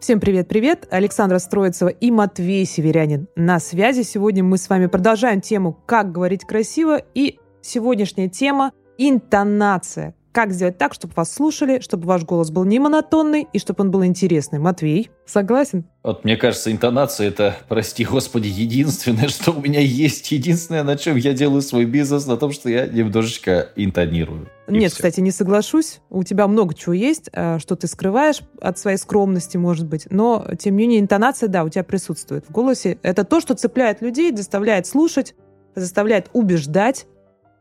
Всем привет-привет! Александра Строицева и Матвей Северянин на связи. Сегодня мы с вами продолжаем тему «Как говорить красиво» и сегодняшняя тема «Интонация». Как сделать так, чтобы вас слушали, чтобы ваш голос был не монотонный и чтобы он был интересный? Матвей, согласен? Вот мне кажется, интонация это, прости господи, единственное, что у меня есть, единственное, на чем я делаю свой бизнес, на том, что я немножечко интонирую. Нет, все. кстати, не соглашусь. У тебя много чего есть, э, что ты скрываешь от своей скромности, может быть. Но, тем не менее, интонация, да, у тебя присутствует в голосе. Это то, что цепляет людей, заставляет слушать, заставляет убеждать,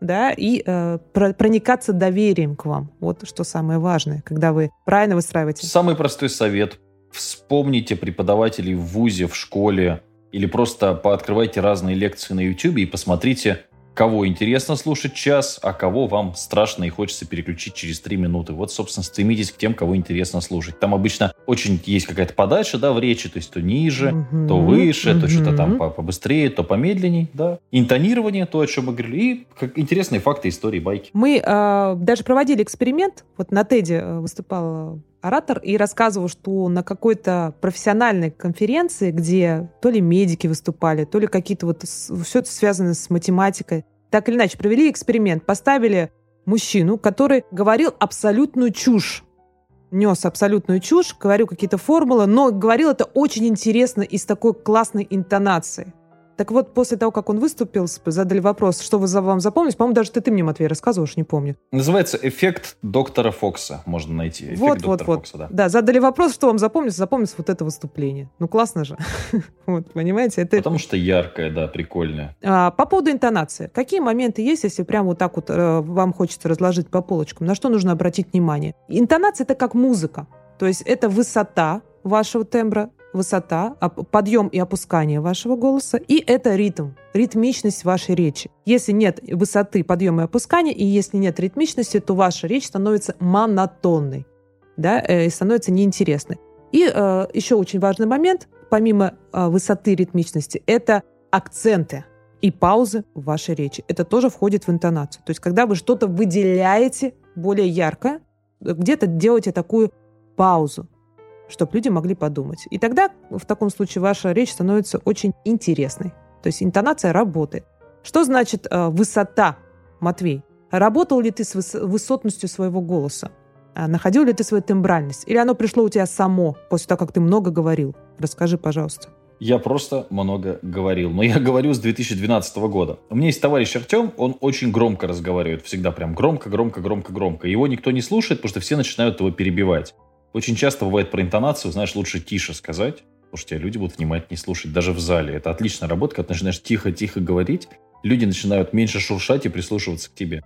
да, и э, проникаться доверием к вам. Вот что самое важное, когда вы правильно выстраиваете. Самый простой совет. Вспомните преподавателей в ВУЗе, в школе, или просто пооткрывайте разные лекции на YouTube и посмотрите, кого интересно слушать час, а кого вам страшно и хочется переключить через три минуты. Вот, собственно, стремитесь к тем, кого интересно слушать. Там обычно очень есть какая-то подача, да, в речи, то есть то ниже, mm-hmm. то выше, mm-hmm. то что-то там побыстрее, то помедленнее, да. Интонирование, то, о чем мы говорили, и как интересные факты, истории, байки. Мы э, даже проводили эксперимент, вот на Теди э, выступал оратор и рассказывал, что на какой-то профессиональной конференции, где то ли медики выступали, то ли какие-то вот все это связано с математикой, так или иначе провели эксперимент, поставили мужчину, который говорил абсолютную чушь нес абсолютную чушь, говорил какие-то формулы, но говорил это очень интересно и с такой классной интонацией. Так вот, после того, как он выступил, задали вопрос, что вы за вам запомнилось. По-моему, даже ты, ты мне, Матвей, рассказываешь, не помню. Называется «Эффект доктора Фокса». Можно найти. Эффект вот, вот, вот. Фокса, да. да, задали вопрос, что вам запомнилось. Запомнилось вот это выступление. Ну, классно же. вот, понимаете? Это... Потому что яркое, да, прикольное. А, по поводу интонации. Какие моменты есть, если прямо вот так вот э, вам хочется разложить по полочкам? На что нужно обратить внимание? Интонация – это как музыка. То есть это высота вашего тембра, высота, подъем и опускание вашего голоса, и это ритм, ритмичность вашей речи. Если нет высоты, подъема и опускания, и если нет ритмичности, то ваша речь становится монотонной, да, э, и становится неинтересной. И э, еще очень важный момент, помимо э, высоты ритмичности, это акценты и паузы в вашей речи. Это тоже входит в интонацию. То есть, когда вы что-то выделяете более ярко, где-то делаете такую паузу, чтобы люди могли подумать. И тогда в таком случае ваша речь становится очень интересной. То есть интонация работает. Что значит э, высота, Матвей? Работал ли ты с выс- высотностью своего голоса? А находил ли ты свою тембральность? Или оно пришло у тебя само, после того, как ты много говорил? Расскажи, пожалуйста. Я просто много говорил. Но я говорю с 2012 года. У меня есть товарищ Артем, он очень громко разговаривает. Всегда прям громко, громко, громко, громко. Его никто не слушает, потому что все начинают его перебивать. Очень часто бывает про интонацию, знаешь, лучше тише сказать, потому что тебя люди будут внимательнее слушать, даже в зале. Это отличная работа, когда ты начинаешь тихо-тихо говорить, люди начинают меньше шуршать и прислушиваться к тебе.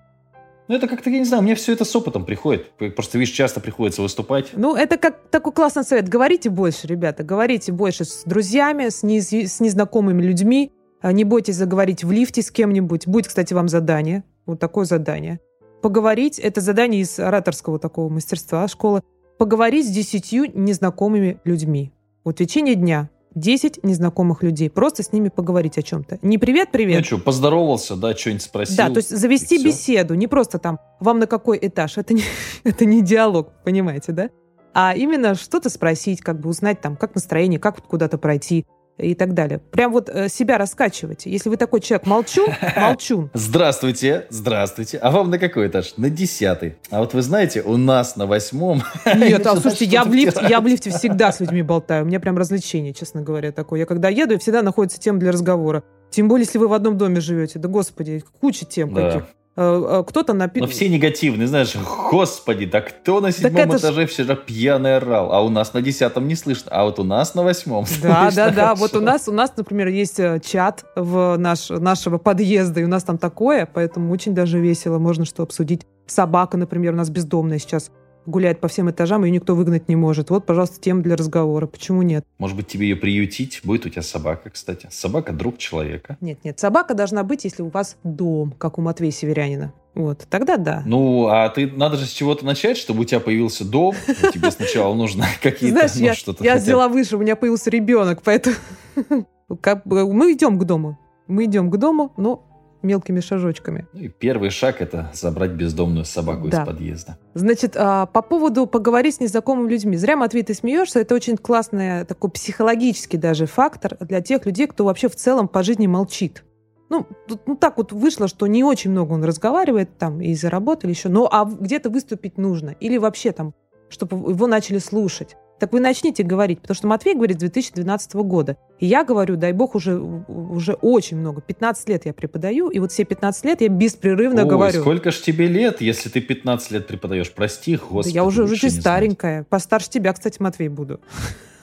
Ну, это как-то, я не знаю, мне все это с опытом приходит. Просто, видишь, часто приходится выступать. Ну, это как такой классный совет. Говорите больше, ребята, говорите больше с друзьями, с, нез... с незнакомыми людьми. А не бойтесь заговорить в лифте с кем-нибудь. Будет, кстати, вам задание. Вот такое задание. Поговорить – это задание из ораторского такого мастерства школы поговорить с десятью незнакомыми людьми. Вот в течение дня 10 незнакомых людей. Просто с ними поговорить о чем-то. Не привет-привет. Ну что, поздоровался, да, что-нибудь спросил. Да, то есть завести беседу. Не просто там, вам на какой этаж. Это не, это не диалог, понимаете, да? А именно что-то спросить, как бы узнать там, как настроение, как куда-то пройти, и так далее. Прям вот э, себя раскачивайте. Если вы такой человек молчун, молчун. Здравствуйте, здравствуйте. А вам на какой этаж? На десятый. А вот вы знаете, у нас на восьмом... Нет, а слушайте, я в, лифте, я в лифте всегда с людьми болтаю. У меня прям развлечение, честно говоря, такое. Я когда еду, всегда находится тема для разговора. Тем более, если вы в одном доме живете. Да, господи, куча тем да. каких. Э, э, кто-то написал... Но все негативные, знаешь, господи, да кто на седьмом этаже ж... вчера пьяный орал, а у нас на десятом не слышно, а вот у нас на восьмом Да, да, да, вот у нас, у нас, например, есть э, чат в наш, нашего подъезда, и у нас там такое, поэтому очень даже весело, можно что обсудить. Собака, например, у нас бездомная сейчас гуляет по всем этажам, ее никто выгнать не может. Вот, пожалуйста, тема для разговора. Почему нет? Может быть, тебе ее приютить? Будет у тебя собака, кстати. Собака – друг человека. Нет, нет. Собака должна быть, если у вас дом, как у Матвея Северянина. Вот, тогда да. Ну, а ты надо же с чего-то начать, чтобы у тебя появился дом. Тебе сначала нужно какие-то, Знаешь, ну, я, что-то. Я взяла выше, у меня появился ребенок, поэтому мы идем к дому. Мы идем к дому, но мелкими шажочками. Ну и первый шаг – это забрать бездомную собаку да. из подъезда. Значит, а, по поводу поговорить с незнакомыми людьми. Зря, Матвей, ты смеешься. Это очень классный такой психологический даже фактор для тех людей, кто вообще в целом по жизни молчит. Ну, тут, ну, так вот вышло, что не очень много он разговаривает там из-за работы или еще, но а где-то выступить нужно. Или вообще там, чтобы его начали слушать. Так вы начните говорить, потому что Матвей говорит с 2012 года. И я говорю, дай бог, уже, уже очень много. 15 лет я преподаю, и вот все 15 лет я беспрерывно Ой, говорю. сколько ж тебе лет, если ты 15 лет преподаешь? Прости, господи. Да я уже, уже старенькая. Постарше тебя, кстати, Матвей, буду.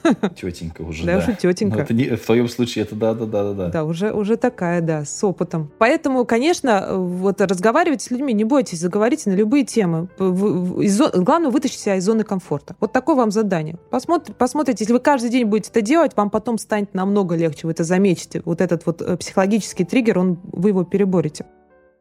Тетенька уже, да. Да, уже тетенька. Но это не, в твоем случае это да-да-да-да. Да, уже, уже такая, да, с опытом. Поэтому, конечно, вот разговаривать с людьми, не бойтесь, заговорите на любые темы. Из, главное, вытащить себя из зоны комфорта. Вот такое вам задание. Посмотрите, посмотрите, если вы каждый день будете это делать, вам потом станет намного легче, вы это заметите. Вот этот вот э, психологический триггер, он, вы его переборете.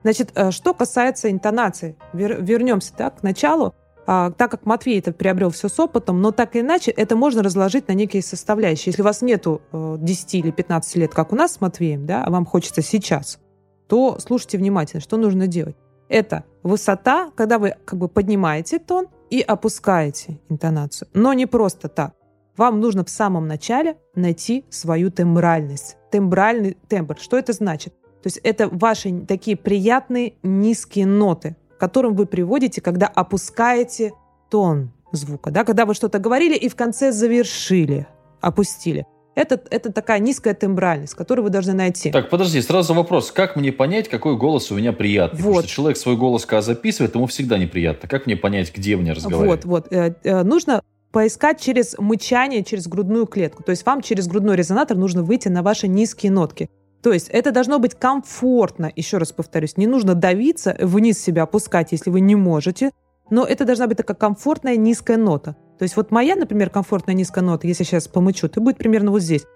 Значит, э, что касается интонации, вернемся так, к началу. А, так как Матвей это приобрел все с опытом, но так или иначе это можно разложить на некие составляющие. Если у вас нету 10 э, или 15 лет, как у нас с Матвеем, да, а вам хочется сейчас, то слушайте внимательно, что нужно делать. Это высота, когда вы как бы поднимаете тон и опускаете интонацию. Но не просто так. Вам нужно в самом начале найти свою тембральность. Тембральный тембр. Что это значит? То есть это ваши такие приятные низкие ноты, которым вы приводите, когда опускаете тон звука, да, когда вы что-то говорили и в конце завершили, опустили. Это, это такая низкая тембральность, которую вы должны найти. Так, подожди, сразу вопрос. Как мне понять, какой голос у меня приятный? Вот. Потому что человек свой голос, когда записывает, ему всегда неприятно. Как мне понять, где мне разговаривать? Вот, вот. Э, э, нужно поискать через мычание, через грудную клетку. То есть вам через грудной резонатор нужно выйти на ваши низкие нотки. То есть это должно быть комфортно, еще раз повторюсь, не нужно давиться, вниз себя опускать, если вы не можете, но это должна быть такая комфортная низкая нота. То есть вот моя, например, комфортная низкая нота, если сейчас помычу, то будет примерно вот здесь.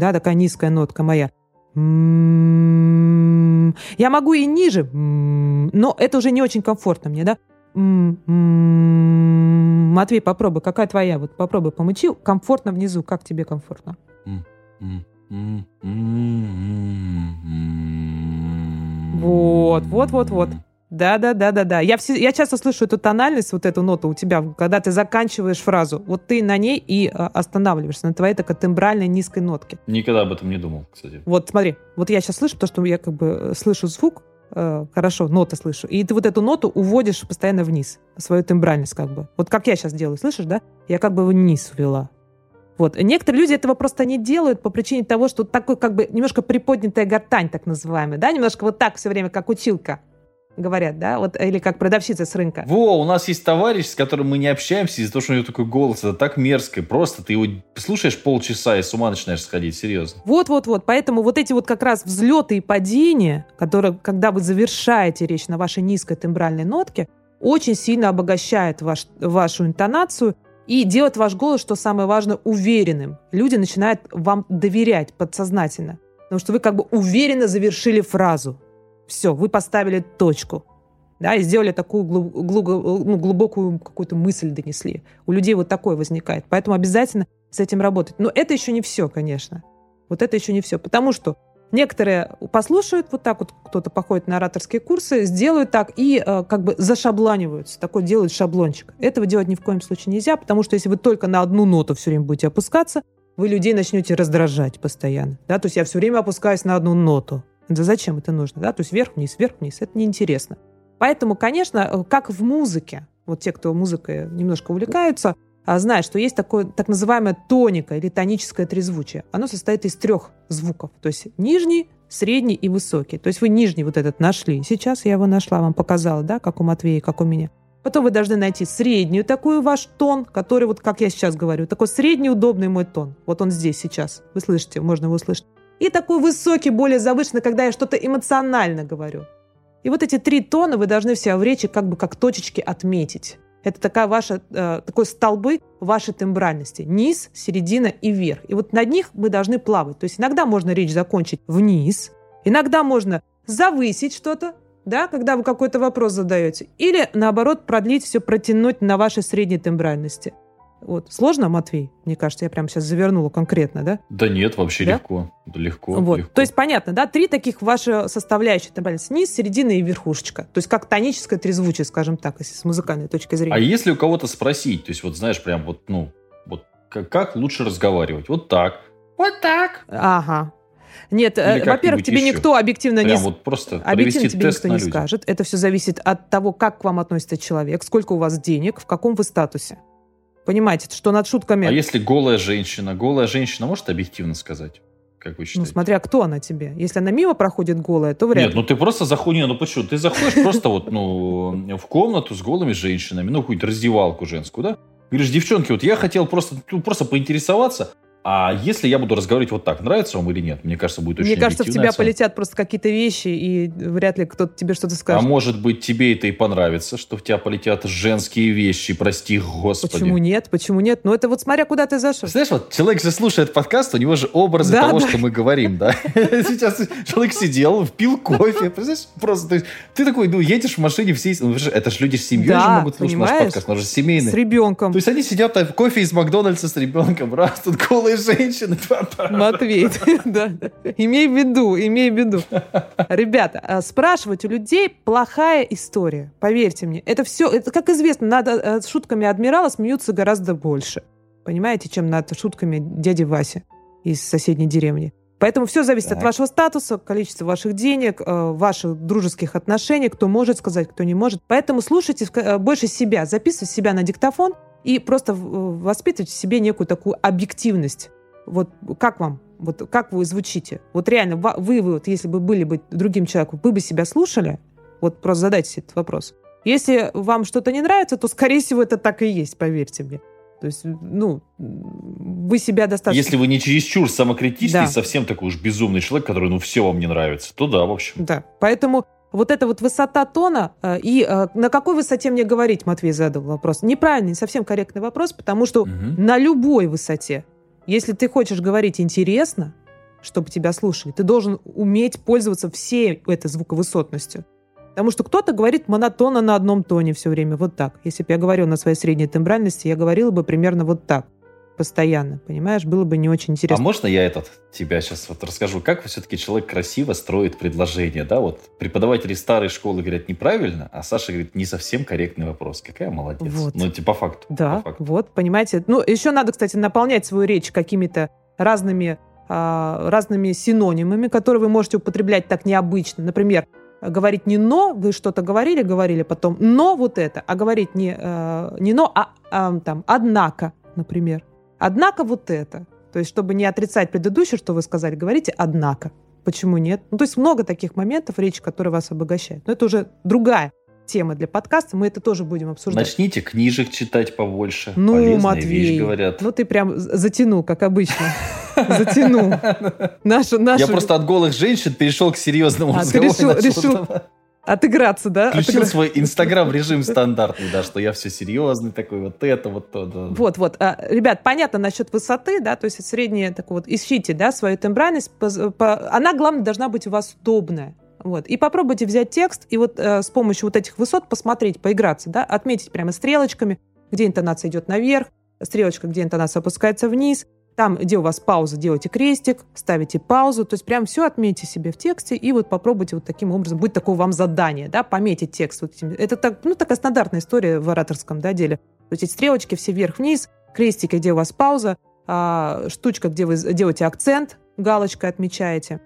Да, такая низкая нотка моя. Я могу и ниже, но это уже не очень комфортно мне, да? Матвей, попробуй, какая твоя? Вот попробуй помычи. Комфортно внизу. Как тебе комфортно? Вот, вот, вот, вот. Да, да, да, да, да. Я, все, я часто слышу эту тональность, вот эту ноту у тебя, когда ты заканчиваешь фразу. Вот ты на ней и а, останавливаешься, на твоей такой тембральной низкой нотке. Никогда об этом не думал, кстати. Вот смотри, вот я сейчас слышу, то, что я как бы э, слышу звук, э, хорошо, ноты слышу. И ты вот эту ноту уводишь постоянно вниз, свою тембральность как бы. Вот как я сейчас делаю, слышишь, да? Я как бы вниз увела. Вот. Некоторые люди этого просто не делают по причине того, что такой как бы немножко приподнятая гортань, так называемая, да, немножко вот так все время, как училка говорят, да, вот, или как продавщица с рынка. Во, у нас есть товарищ, с которым мы не общаемся из-за того, что у него такой голос, это так мерзко, просто ты его слушаешь полчаса и с ума начинаешь сходить, серьезно. Вот-вот-вот, поэтому вот эти вот как раз взлеты и падения, которые, когда вы завершаете речь на вашей низкой тембральной нотке, очень сильно обогащает ваш, вашу интонацию и делает ваш голос, что самое важное, уверенным. Люди начинают вам доверять подсознательно, потому что вы как бы уверенно завершили фразу. Все, вы поставили точку. Да, и сделали такую глуб, глуб, ну, глубокую какую-то мысль донесли. У людей вот такое возникает. Поэтому обязательно с этим работать. Но это еще не все, конечно. Вот это еще не все. Потому что некоторые послушают вот так вот, кто-то походит на ораторские курсы, сделают так и э, как бы зашабланиваются. Такой делают шаблончик. Этого делать ни в коем случае нельзя, потому что если вы только на одну ноту все время будете опускаться, вы людей начнете раздражать постоянно. Да? То есть я все время опускаюсь на одну ноту. Да зачем это нужно? Да? То есть вверх-вниз, вверх-вниз, это неинтересно. Поэтому, конечно, э, как в музыке, вот те, кто музыкой немножко увлекаются, а, знают, что есть такое так называемое тоника или тоническое трезвучие. Оно состоит из трех звуков. То есть нижний, средний и высокий. То есть вы нижний вот этот нашли. Сейчас я его нашла, вам показала, да, как у Матвея, как у меня. Потом вы должны найти среднюю такую ваш тон, который вот, как я сейчас говорю, такой средний удобный мой тон. Вот он здесь сейчас. Вы слышите, можно его услышать и такой высокий, более завышенный, когда я что-то эмоционально говорю. И вот эти три тона вы должны все в речи как бы как точечки отметить. Это такая ваша, э, такой столбы вашей тембральности. Низ, середина и верх. И вот над них мы должны плавать. То есть иногда можно речь закончить вниз, иногда можно завысить что-то, да, когда вы какой-то вопрос задаете, или наоборот продлить все, протянуть на вашей средней тембральности. Вот. Сложно, Матвей? Мне кажется, я прямо сейчас завернула конкретно, да? Да нет, вообще да? легко. Да легко, вот. легко. То есть понятно, да? Три таких ваши составляющие. Там, низ, середина и верхушечка. То есть как тоническое трезвучие, скажем так, если с музыкальной точки зрения. А если у кого-то спросить, то есть вот знаешь, прям вот, ну, вот как, как лучше разговаривать? Вот так. Вот так. Ага. Нет, э, во-первых, тебе еще. никто объективно Прям не вот просто объективно тебе никто не людях. скажет. Это все зависит от того, как к вам относится человек, сколько у вас денег, в каком вы статусе. Понимаете, что над шутками... А если голая женщина? Голая женщина может объективно сказать? Как вы считаете? Ну, смотря кто она тебе. Если она мимо проходит голая, то вряд Нет, ну ты просто заходишь, ну почему? Ты заходишь просто вот, ну, в комнату с голыми женщинами, ну, какую-то раздевалку женскую, да? Говоришь, девчонки, вот я хотел просто, ну, просто поинтересоваться, а если я буду разговаривать вот так, нравится вам или нет? Мне кажется, будет очень Мне кажется, в тебя полетят просто какие-то вещи, и вряд ли кто-то тебе что-то скажет. А может быть, тебе это и понравится, что в тебя полетят женские вещи, прости господи. Почему нет? Почему нет? Ну, это вот смотря, куда ты зашел. Знаешь, вот человек же слушает подкаст, у него же образы да, того, да. что мы говорим, да? Сейчас человек сидел, пил кофе, представляешь? Просто ты такой, ну, едешь в машине, все... Ну, это же люди с семьей же могут слушать наш подкаст, он же семейный. С ребенком. То есть они сидят, кофе из Макдональдса с ребенком, раз, тут голые голые женщины. Матвей, да, имей в виду, имей в виду. Ребята, а спрашивать у людей плохая история, поверьте мне. Это все, это, как известно, над э, шутками адмирала смеются гораздо больше. Понимаете, чем над шутками дяди Васи из соседней деревни. Поэтому все зависит так. от вашего статуса, количества ваших денег, э, ваших дружеских отношений, кто может сказать, кто не может. Поэтому слушайте больше себя, записывайте себя на диктофон, и просто воспитывать в себе некую такую объективность. Вот как вам? Вот как вы звучите? Вот реально, вы, вы вот, если бы были бы другим человеком, вы бы себя слушали? Вот просто задайте этот вопрос. Если вам что-то не нравится, то, скорее всего, это так и есть, поверьте мне. То есть, ну, вы себя достаточно... Если вы не чересчур самокритичный, да. совсем такой уж безумный человек, который, ну, все вам не нравится, то да, в общем. Да, поэтому вот эта вот высота тона, э, и э, на какой высоте мне говорить, Матвей задал вопрос. Неправильный, не совсем корректный вопрос, потому что угу. на любой высоте, если ты хочешь говорить интересно, чтобы тебя слушали, ты должен уметь пользоваться всей этой звуковысотностью. Потому что кто-то говорит монотонно на одном тоне все время, вот так. Если бы я говорила на своей средней тембральности, я говорила бы примерно вот так постоянно, понимаешь, было бы не очень интересно. А можно я этот тебя сейчас вот расскажу, как все-таки человек красиво строит предложение, да, вот преподаватели старой школы говорят неправильно, а Саша говорит не совсем корректный вопрос. Какая молодец. Вот. Ну, типа по факту. Да, по факту. вот, понимаете. Ну, еще надо, кстати, наполнять свою речь какими-то разными, а, разными синонимами, которые вы можете употреблять так необычно. Например, говорить не «но», вы что-то говорили, говорили потом «но вот это», а говорить не, э, не «но», а, а там «однако», например. Однако вот это. То есть, чтобы не отрицать предыдущее, что вы сказали, говорите «однако». Почему нет? Ну, то есть много таких моментов речи, которые вас обогащают. Но это уже другая тема для подкаста, мы это тоже будем обсуждать. Начните книжек читать побольше. Ну, Полезные Матвей, вещи говорят. ну ты прям затянул, как обычно. Затянул. Нашу, нашу... Я просто от голых женщин перешел к серьезному а, разговору. Ты решил, решил Отыграться, да? Включил Отыгра... свой инстаграм-режим стандартный, да, что я все серьезный такой, вот это, вот то. Да. Вот, вот. А, ребят, понятно насчет высоты, да, то есть средняя, такой вот, ищите, да, свою тембральность. По, по, она, главное, должна быть у вас удобная. Вот. И попробуйте взять текст и вот э, с помощью вот этих высот посмотреть, поиграться, да, отметить прямо стрелочками, где интонация идет наверх, стрелочка, где интонация опускается вниз, там, где у вас пауза, делайте крестик, ставите паузу, то есть прям все отметьте себе в тексте и вот попробуйте вот таким образом, будет такое вам задание, да, пометить текст. Вот этим. Это так, ну, такая стандартная история в ораторском да, деле. То есть эти стрелочки все вверх-вниз, крестики, где у вас пауза, а, штучка, где вы делаете акцент, галочкой отмечаете.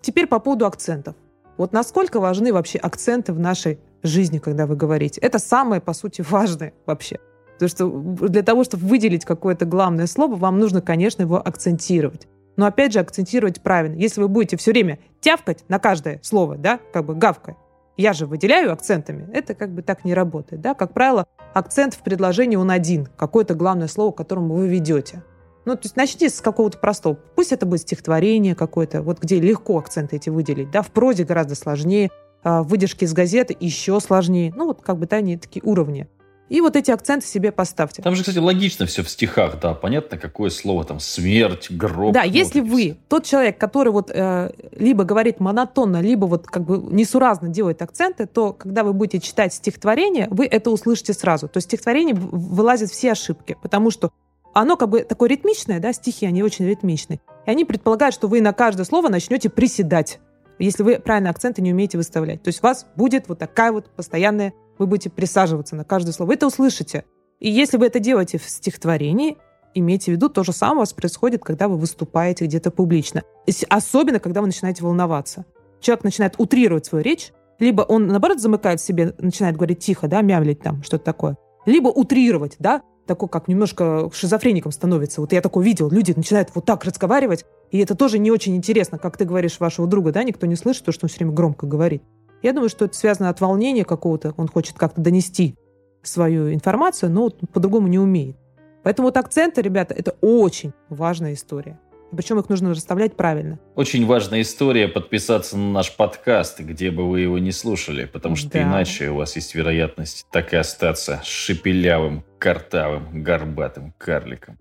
Теперь по поводу акцентов. Вот насколько важны вообще акценты в нашей жизни, когда вы говорите. Это самое, по сути, важное вообще. Потому что для того, чтобы выделить какое-то главное слово, вам нужно, конечно, его акцентировать. Но опять же, акцентировать правильно. Если вы будете все время тявкать на каждое слово, да, как бы гавкая, я же выделяю акцентами, это как бы так не работает. Да? Как правило, акцент в предложении он один, какое-то главное слово, к которому вы ведете. Ну, то есть начните с какого-то простого. Пусть это будет стихотворение какое-то, вот где легко акценты эти выделить. Да? В прозе гораздо сложнее, а в выдержке из газеты еще сложнее. Ну, вот как бы да, они такие уровни. И вот эти акценты себе поставьте. Там же, кстати, логично все в стихах, да, понятно, какое слово там смерть, гроб. Да, если вы тот человек, который вот э, либо говорит монотонно, либо вот как бы несуразно делает акценты, то когда вы будете читать стихотворение, вы это услышите сразу. То есть стихотворение вылазит все ошибки, потому что оно как бы такое ритмичное, да, стихи, они очень ритмичные. И они предполагают, что вы на каждое слово начнете приседать, если вы правильно акценты не умеете выставлять. То есть у вас будет вот такая вот постоянная вы будете присаживаться на каждое слово. Вы это услышите. И если вы это делаете в стихотворении, имейте в виду, то же самое у вас происходит, когда вы выступаете где-то публично. Особенно, когда вы начинаете волноваться. Человек начинает утрировать свою речь, либо он, наоборот, замыкает в себе, начинает говорить тихо, да, мямлить там, что-то такое. Либо утрировать, да, такой, как немножко шизофреником становится. Вот я такое видел, люди начинают вот так разговаривать, и это тоже не очень интересно, как ты говоришь вашего друга, да, никто не слышит то, что он все время громко говорит. Я думаю, что это связано от волнения какого-то. Он хочет как-то донести свою информацию, но по-другому не умеет. Поэтому вот акценты, ребята, это очень важная история. Причем их нужно расставлять правильно. Очень важная история подписаться на наш подкаст, где бы вы его не слушали, потому что да. иначе у вас есть вероятность так и остаться шепелявым, картавым, горбатым карликом.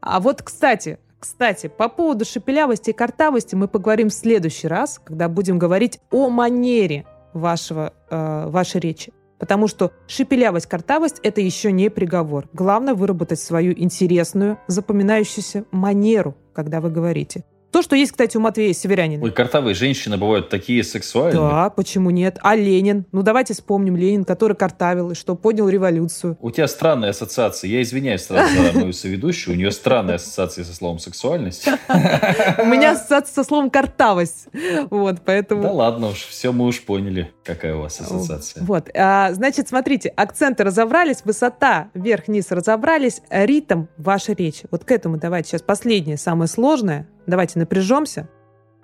А вот, кстати, кстати, по поводу шепелявости и картавости мы поговорим в следующий раз, когда будем говорить о манере вашего, э, вашей речи. Потому что шепелявость, картавость – это еще не приговор. Главное – выработать свою интересную, запоминающуюся манеру, когда вы говорите. То, что есть, кстати, у Матвея Северянина. Ой, картавые женщины бывают такие сексуальные. Да, почему нет? А Ленин? Ну, давайте вспомним Ленин, который картавил и что поднял революцию. У тебя странная ассоциация. Я извиняюсь сразу за мою соведущую. У нее странная ассоциация со словом сексуальность. У меня ассоциация со словом картавость. Вот, поэтому... Да ладно уж, все мы уж поняли, какая у вас ассоциация. Вот, а, значит, смотрите, акценты разобрались, высота вверх-вниз разобрались, ритм вашей речи. Вот к этому давайте сейчас последнее, самое сложное, давайте напряжемся,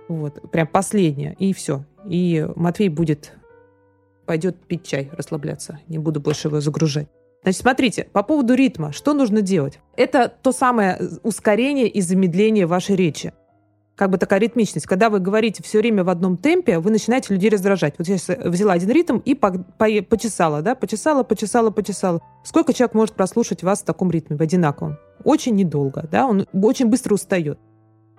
вот, прям последнее, и все. И Матвей будет, пойдет пить чай, расслабляться, не буду больше его загружать. Значит, смотрите, по поводу ритма, что нужно делать? Это то самое ускорение и замедление вашей речи. Как бы такая ритмичность. Когда вы говорите все время в одном темпе, вы начинаете людей раздражать. Вот я сейчас взяла один ритм и по, по, почесала, да, почесала, почесала, почесала. Сколько человек может прослушать вас в таком ритме, в одинаковом? Очень недолго, да, он очень быстро устает.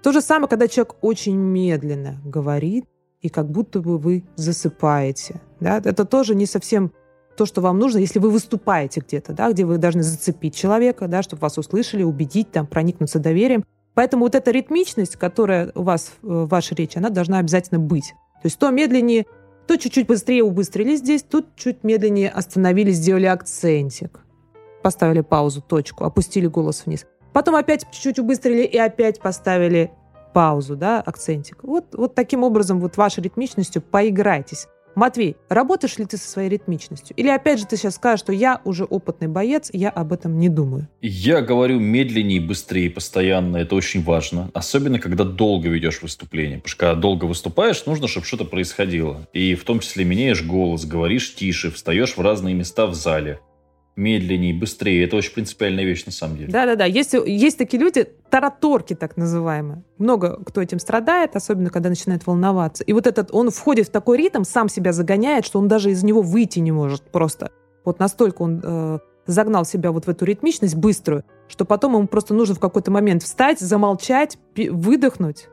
То же самое, когда человек очень медленно говорит, и как будто бы вы засыпаете. Да? Это тоже не совсем то, что вам нужно, если вы выступаете где-то, да, где вы должны зацепить человека, да, чтобы вас услышали, убедить, там, проникнуться доверием. Поэтому вот эта ритмичность, которая у вас в вашей речи, она должна обязательно быть. То есть то медленнее, то чуть-чуть быстрее убыстрили здесь, тут чуть медленнее остановились, сделали акцентик. Поставили паузу, точку, опустили голос вниз. Потом опять чуть-чуть убыстрили и опять поставили паузу, да, акцентик. Вот, вот таким образом вот вашей ритмичностью поиграйтесь. Матвей, работаешь ли ты со своей ритмичностью? Или опять же ты сейчас скажешь, что я уже опытный боец, я об этом не думаю? Я говорю медленнее, быстрее, постоянно. Это очень важно. Особенно, когда долго ведешь выступление. Потому что когда долго выступаешь, нужно, чтобы что-то происходило. И в том числе меняешь голос, говоришь тише, встаешь в разные места в зале медленнее, быстрее. Это очень принципиальная вещь на самом деле. Да-да-да. Есть, есть такие люди, тараторки так называемые. Много кто этим страдает, особенно когда начинает волноваться. И вот этот, он входит в такой ритм, сам себя загоняет, что он даже из него выйти не может просто. Вот настолько он э, загнал себя вот в эту ритмичность быструю, что потом ему просто нужно в какой-то момент встать, замолчать, выдохнуть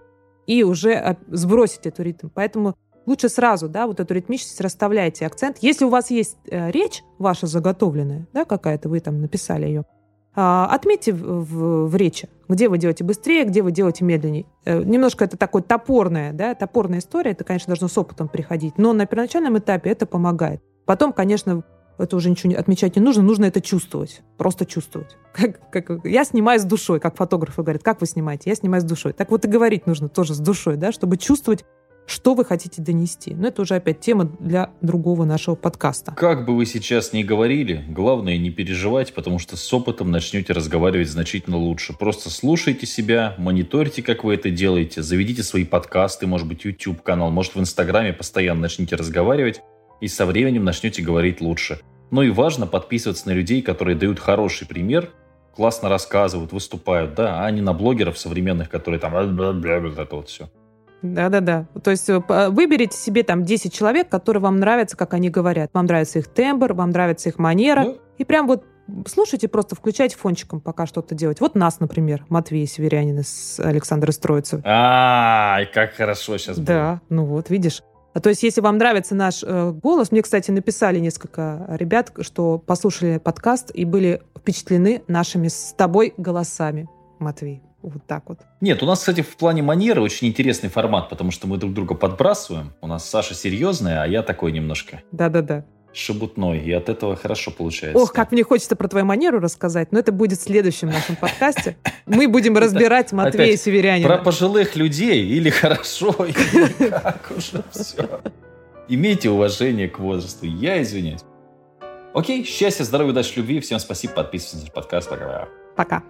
и уже сбросить эту ритм. Поэтому лучше сразу, да, вот эту ритмичность расставляйте акцент. Если у вас есть э, речь ваша заготовленная, да, какая-то, вы там написали ее, э, отметьте в, в, в речи, где вы делаете быстрее, где вы делаете медленнее. Э, немножко это такое топорная, да, топорная история, это, конечно, должно с опытом приходить, но на первоначальном этапе это помогает. Потом, конечно, это уже ничего отмечать не нужно, нужно это чувствовать, просто чувствовать. Как, как, я снимаю с душой, как фотографы говорят, как вы снимаете? Я снимаю с душой. Так вот и говорить нужно тоже с душой, да, чтобы чувствовать что вы хотите донести. Но это уже опять тема для другого нашего подкаста. Как бы вы сейчас ни говорили, главное не переживать, потому что с опытом начнете разговаривать значительно лучше. Просто слушайте себя, мониторьте, как вы это делаете, заведите свои подкасты, может быть, YouTube-канал, может, в Инстаграме постоянно начните разговаривать, и со временем начнете говорить лучше. Но и важно подписываться на людей, которые дают хороший пример, классно рассказывают, выступают, да, а не на блогеров современных, которые там вот это вот все. Да-да-да. То есть э, выберите себе там 10 человек, которые вам нравятся, как они говорят. Вам нравится их тембр, вам нравится их манера. Ну, И прям вот слушайте, просто включайте фончиком, пока что-то делать. Вот нас, например, Матвей Северянин с Александрой Строицевой. Ай, как хорошо сейчас Да, ну вот, видишь. А то есть, если вам нравится наш э, голос, мне, кстати, написали несколько ребят, что послушали подкаст и были впечатлены нашими с тобой голосами, Матвей. Вот так вот. Нет, у нас, кстати, в плане манеры очень интересный формат, потому что мы друг друга подбрасываем. У нас Саша серьезная, а я такой немножко. Да-да-да шебутной, и от этого хорошо получается. Ох, как мне хочется про твою манеру рассказать, но это будет в следующем нашем подкасте. Мы будем разбирать Матвея Северянина. Про пожилых людей или хорошо, или как уже все. Имейте уважение к возрасту. Я извиняюсь. Окей, счастья, здоровья, удачи, любви. Всем спасибо, подписывайтесь на подкаст. Пока. Пока.